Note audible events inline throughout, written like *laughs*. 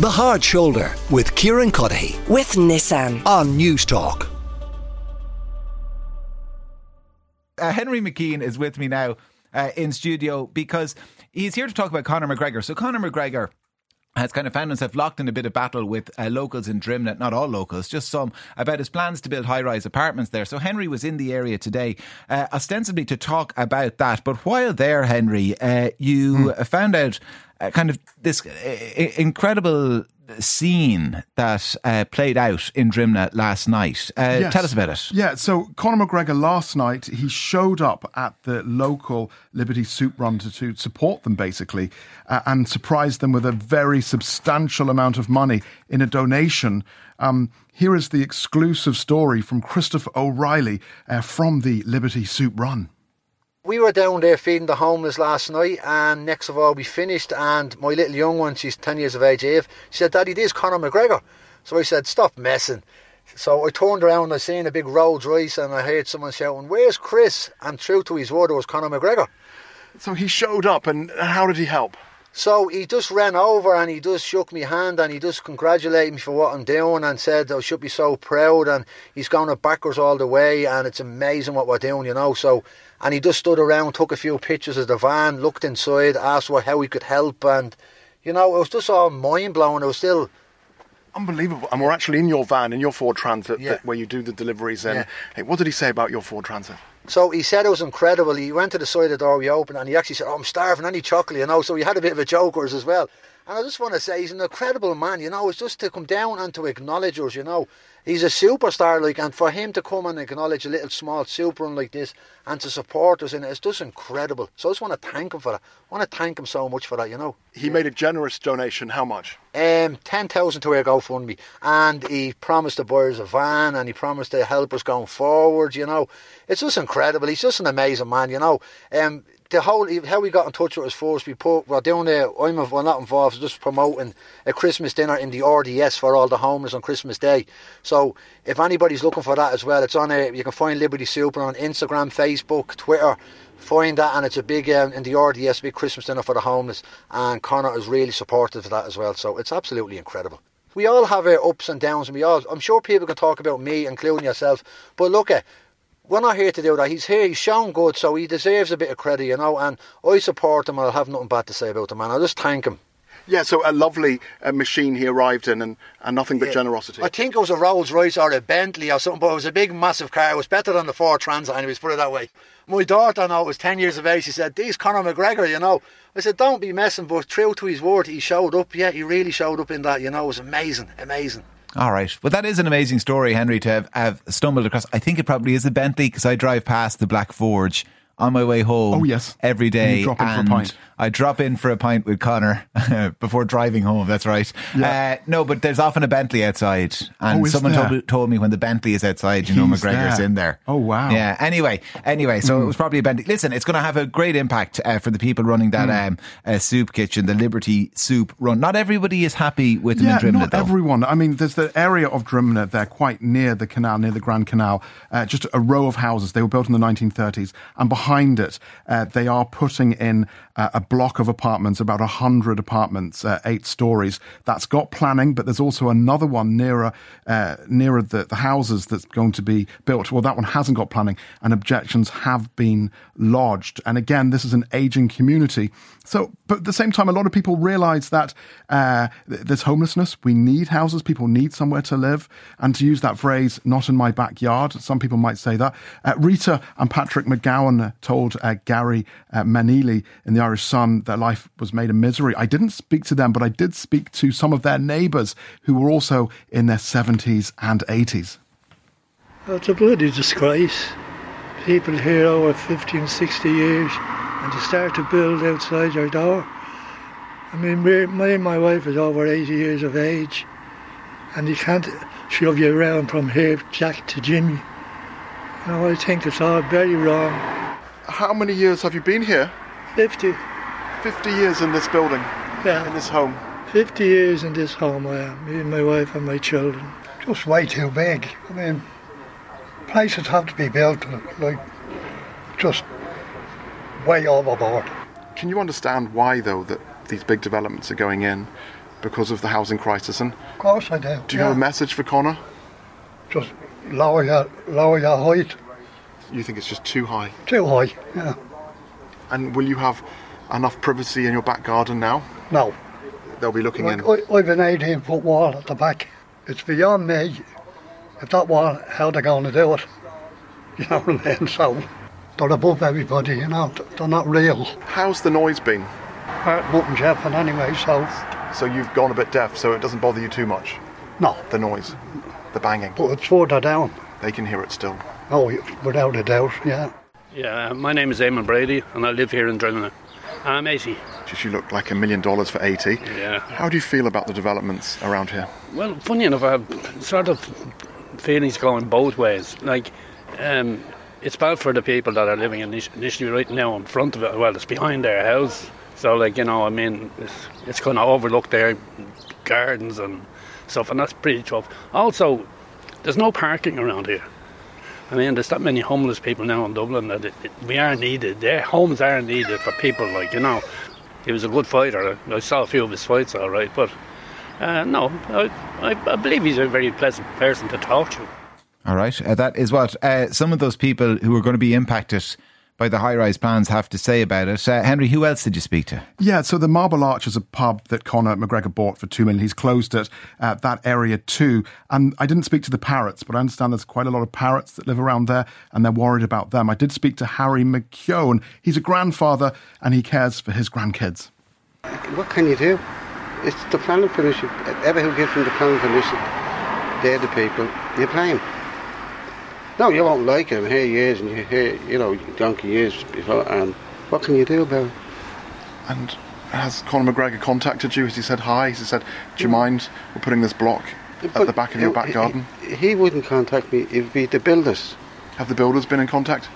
The Hard Shoulder with Kieran Cuddihy with Nissan. on News Talk. uh, Henry McKean is with me now uh, in studio because he's here to talk about Conor McGregor. So Conor McGregor has kind of found himself locked in a bit of battle with uh, locals in Drimnagh, not all locals, just some, about his plans to build high-rise apartments there. So Henry was in the area today, uh, ostensibly to talk about that. But while there, Henry, uh, you found out kind of this uh, incredible scene that uh, played out in Drimnagh last night. Uh, Yes. Tell us about it. Yeah, so Conor McGregor last night he showed up at the local Liberty Soup Run to, to support them basically, uh, and surprised them with a very substantial amount of money in a donation. Um, here is the exclusive story from Christopher O'Reilly uh, from the Liberty Soup Run. We were down there feeding the homeless last night, and next of all, we finished. And my little young one, she's 10 years of age, Eve, she said, Daddy, this is Conor McGregor. So I said, Stop messing. So I turned around, and I seen a big Rolls Royce, and I heard someone shouting, Where's Chris? And true to his word, it was Conor McGregor. So he showed up, and how did he help? So he just ran over and he just shook me hand and he just congratulated me for what I'm doing and said I should be so proud and he's gone up backwards all the way and it's amazing what we're doing, you know. So and he just stood around, took a few pictures of the van, looked inside, asked what how he could help and you know, it was just all mind blowing. It was still Unbelievable. And we're actually in your van, in your Ford Transit, Yeah. that, where you do the deliveries. And Yeah. hey, what did he say about your Ford Transit? So he said it was incredible. He went to the side of the door we opened and he actually said, oh, I'm starving, any chocolate, you know. So he had a bit of a joke with us as well. And I just want to say he's an incredible man, you know. It's just to come down and to acknowledge us, you know. He's a superstar, like, and for him to come and acknowledge a little small soup run like this and to support us in it, it's just incredible. So I just want to thank him for that. I want to thank him so much for that, you know. He made a generous donation. How much? Um, ten thousand to our GoFundMe, and he promised to buy us a van, and he promised to help us going forward. You know, it's just incredible. He's just an amazing man. You know, um, the whole how we got in touch with us first. We put we're doing a I'm well not involved, just promoting a Christmas dinner in the RDS for all the homeless on Christmas Day. So if anybody's looking for that as well, it's on a you can find Liberty Super on Instagram, Facebook, Twitter find that and it's a big um, in the RDS big Christmas dinner for the homeless and Conor is really supportive of that as well so it's absolutely incredible we all have our ups and downs and we all I'm sure people can talk about me including yourself but look at we're not here to do that he's here he's shown good so he deserves a bit of credit you know and I support him I'll have nothing bad to say about the man I'll just thank him Yeah, so a lovely uh, machine he arrived in, and, and nothing but Yeah. generosity. I think it was a Rolls Royce or a Bentley or something, but it was a big, massive car. It was better than the Ford Transit, anyways, put it that way. My daughter, now, was 10 years of age, she said, These Conor McGregor, you know. I said, Don't be messing, but true to his word, he showed up. Yeah, he really showed up in that, you know. It was amazing, amazing. All right. Well, that is an amazing story, Henry, to have, have stumbled across. I think it probably is a Bentley because I drive past the Black Forge on my way home. Oh, yes. Every day. And you drop in for a and. I drop in for a pint with Conor *laughs* before driving home. That's right. Yeah. Uh, no, but there's often a Bentley outside. And Oh, someone told, told me when the Bentley is outside, you know, McGregor's there. in there. Oh, wow. Hmm. Yeah. Anyway, anyway, so it was probably a Bentley. Listen, it's going to have a great impact uh, for the people running that Hmm. um, uh, soup kitchen, the Liberty Soup Run. Not everybody is happy with them yeah, in Drimnagh, not though. everyone. I mean, there's the area of Drimnagh there, quite near the canal, near the Grand Canal, uh, just a row of houses. They were built in the 1930s, and behind it, uh, they are putting in uh, a block of apartments, about a hundred apartments, uh, eight stories. That's got planning, but there's also another one nearer, uh, nearer the, the houses that's going to be built. Well, that one hasn't got planning, and objections have been lodged. And again, this is an aging community. So, but at the same time, a lot of people realise that uh, there's homelessness. We need houses. People need somewhere to live. And to use that phrase, "not in my backyard," some people might say that. Uh, Rita and Patrick McGowan told uh, Gary uh, Manili in the Irish Sun their life was made a misery. I didn't speak to them, but I did speak to some of their neighbours who were also in their 70s and 80s. It's a bloody disgrace. People here over 50 and 60 years and to start to build outside your door. I mean, we're, me and my wife is over 80 years of age and you can't shove you around from here, Jack to Jimmy. You know, I think it's all very wrong. How many years have you been here? 50, 50 years in this building, yeah. in this home. 50 years in this home I am, me and my wife and my children. just way too big. I mean, places have to be built like just way overboard. Can you understand why, though, that these big developments are going in, because of the housing crisis. And Of course I do. do you have a message for Conor? Just lower your lower your height. You think it's just too high? Too high. Yeah. And will you have enough privacy in your back garden now? No. They'll be looking Like, in. I, I've an 18 foot wall at the back. It's beyond me. If that wall, how they're going to do it? *laughs* You know what I mean? So they're above everybody. You know, they're not real. How's the noise been? Mutton chef and anyway. So So you've gone a bit deaf, so it doesn't bother you too much. no, The noise, the banging. but it's further down. They can hear it still. Oh, without a doubt. Yeah. Yeah, my name is Eamon Brady and I live here in Drimnagh. I'm 80. Just you look like a million dollars for 80. Yeah. How do you feel about the developments around here? Well, funny enough, I have sort of feelings going both ways. Like, um, it's bad for the people that are living init- initially right now in front of it. Well, it's behind their house. So, like, you know, I mean, it's, it's kind of overlooked their gardens and stuff, and that's pretty tough. Also, there's no parking around here. I mean, there's that many homeless people now in Dublin that it, it, we are needed. Their homes are needed for people like, you know. He was a good fighter. I saw a few of his fights, all right, but uh, no, I, I, believe he's a very pleasant person to talk to. All right. Uh, that is what uh, some of those people who are going to be impacted by the high rise plans have to say about it. Uh, Henry, who else did you speak to? Yeah, so the Marble Arch is a pub that Conor McGregor bought for two million. He's closed it at that area too. And I didn't speak to the parrots, but I understand there's quite a lot of parrots that live around there and they're worried about them. I did speak to Harry McKeown. He's a grandfather and he cares for his grandkids. What can you do? It's the planning permission. Ever who gives them the planning permission, they're the people. You blame. No, you won't like him. Here he is, and you hear, you know, donkey years before. And what can you do about it? And has Conor McGregor contacted you? Has he said hi? Has he said, do you mind we're putting this block at But the back of your back garden? He, he wouldn't contact me. It'd be the builders. Have the builders been in contact?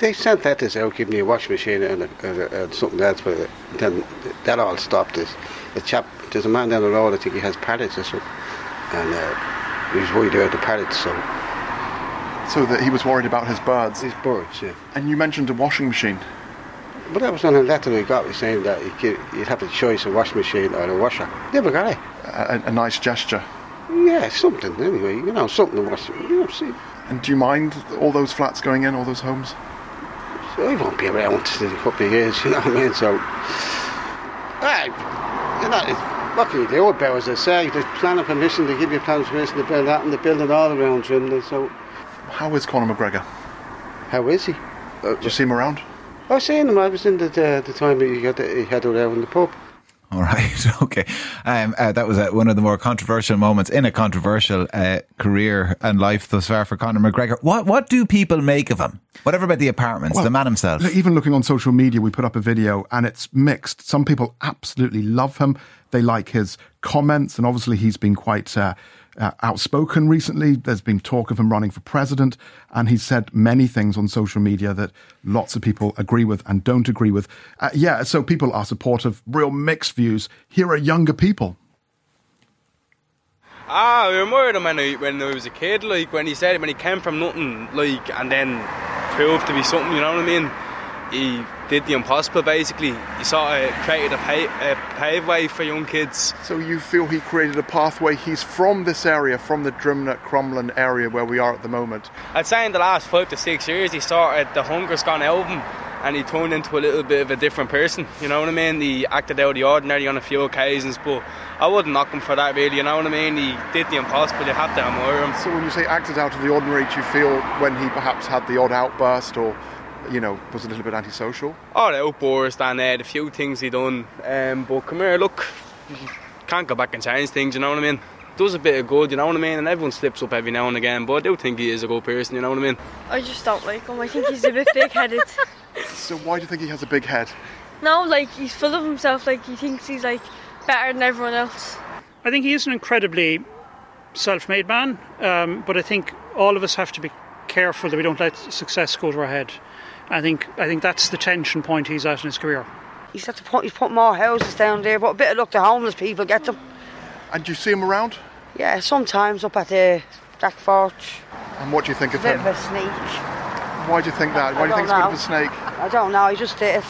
They sent letters out giving you a washing machine and, a, and, a, and something else, but then that all stopped. This, a chap, there's a man down the road. I think he has parrots or something, and uh, he was worried about the parrots. So So that he was worried about his birds. these birds, yeah. And you mentioned a washing machine. But that was on a letter we got, saying that you could, you'd have to choose a washing machine or a washer. Never got it. A, a nice gesture. Yeah, something anyway. You know, something to wash. You know, see, And do you mind all those flats going in, all those homes? so I won't be around in a couple of years. *laughs* You know what I mean? So, right, you know, can you do about? As I say, there's planning permission. They give you planning permission to build that, and they build it all around Drimnagh. So, How is Conor McGregor? how is he? Uh, Do you see him around? I seen him. I was in the the, the time he had he had around the pub. All right, *laughs* okay. Um, uh, that was uh, one of the more controversial moments in a controversial uh, career and life thus far for Conor McGregor. What what do people make of him? Whatever about the apartments, Well, the man himself. Even looking on social media, we put up a video and it's mixed. Some people absolutely love him. They like his comments, and obviously he's been quite uh, outspoken recently. There's been talk of him running for president, and he's said many things on social media that lots of people agree with and don't agree with. Uh, yeah, so people are supportive, real mixed views. Here are younger people. Ah, I remember him when I, when I was a kid, like when he said it, when he came from nothing, like and then proved to be something. You know what I mean? He did the impossible. Basically, he sort of created a, pa- a paveway for young kids. So you feel he created a pathway? He's from this area, from the Drimnagh Crumlin area where we are at the moment. I'd say in the last five to six years, he started the Hunger's Gone album, and he turned into a little bit of a different person. You know what I mean? He acted out of the ordinary on a few occasions, but I wouldn't knock him for that. Really, you know what I mean? He did the impossible. You have to admire him. So when you say acted out of the ordinary, do you feel when he perhaps had the odd outburst or, you know, was a little bit antisocial? all the outbursts and uh, the few things he done. Um, but come here, look, you can't go back and change things. You know what I mean? Does a bit of good, you know what I mean? And everyone slips up every now and again. But I do think he is a good person. You know what I mean? I just don't like him. I think he's a bit big headed. *laughs* So why do you think he has a big head? no, like he's full of himself. Like he thinks he's like better than everyone else. I think he is an incredibly self-made man, um, but I think all of us have to be careful that we don't let success go to our head. I think I think that's the tension point he's at in his career. He's had to put, he's put more houses down there, but a bit of luck the homeless people get them. And do you see him around? Yeah, sometimes up at the Black Forge. And what do you think of A of bit him? of a snake. Why do you think that? Why do you think he's a bit of a snake? I don't know, he just is.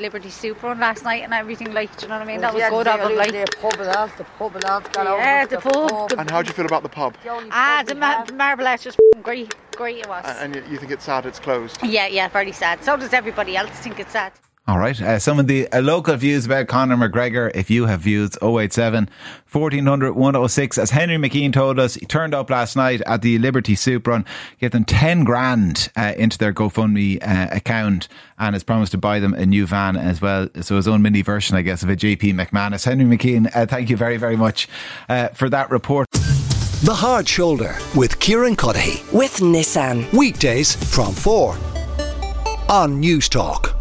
Liberty Soup Run last night and everything. Like, do you know what I mean? That was good the- of them. Like, the pub and all, the pub and all, got yeah, to the pub. the- And how do you feel about the pub? ah, the ma- Marble was great. Great it was. A- And you you think it's sad it's closed? yeah, yeah, very sad. So does everybody else think it's sad. All right. Uh, some of the uh, local views about Conor McGregor. If you have views, 087 1400 106. As Henry McKean told us, he turned up last night at the Liberty Soup Run, gave them 10 grand uh, into their GoFundMe uh, account and has promised to buy them a new van as well. So his own mini version, I guess, of a JP McManus. Henry McKean, uh, thank you very, very much uh, for that report. The Hard Shoulder with Kieran Cuddihy. With Nissan. Weekdays from 4 on News Talk.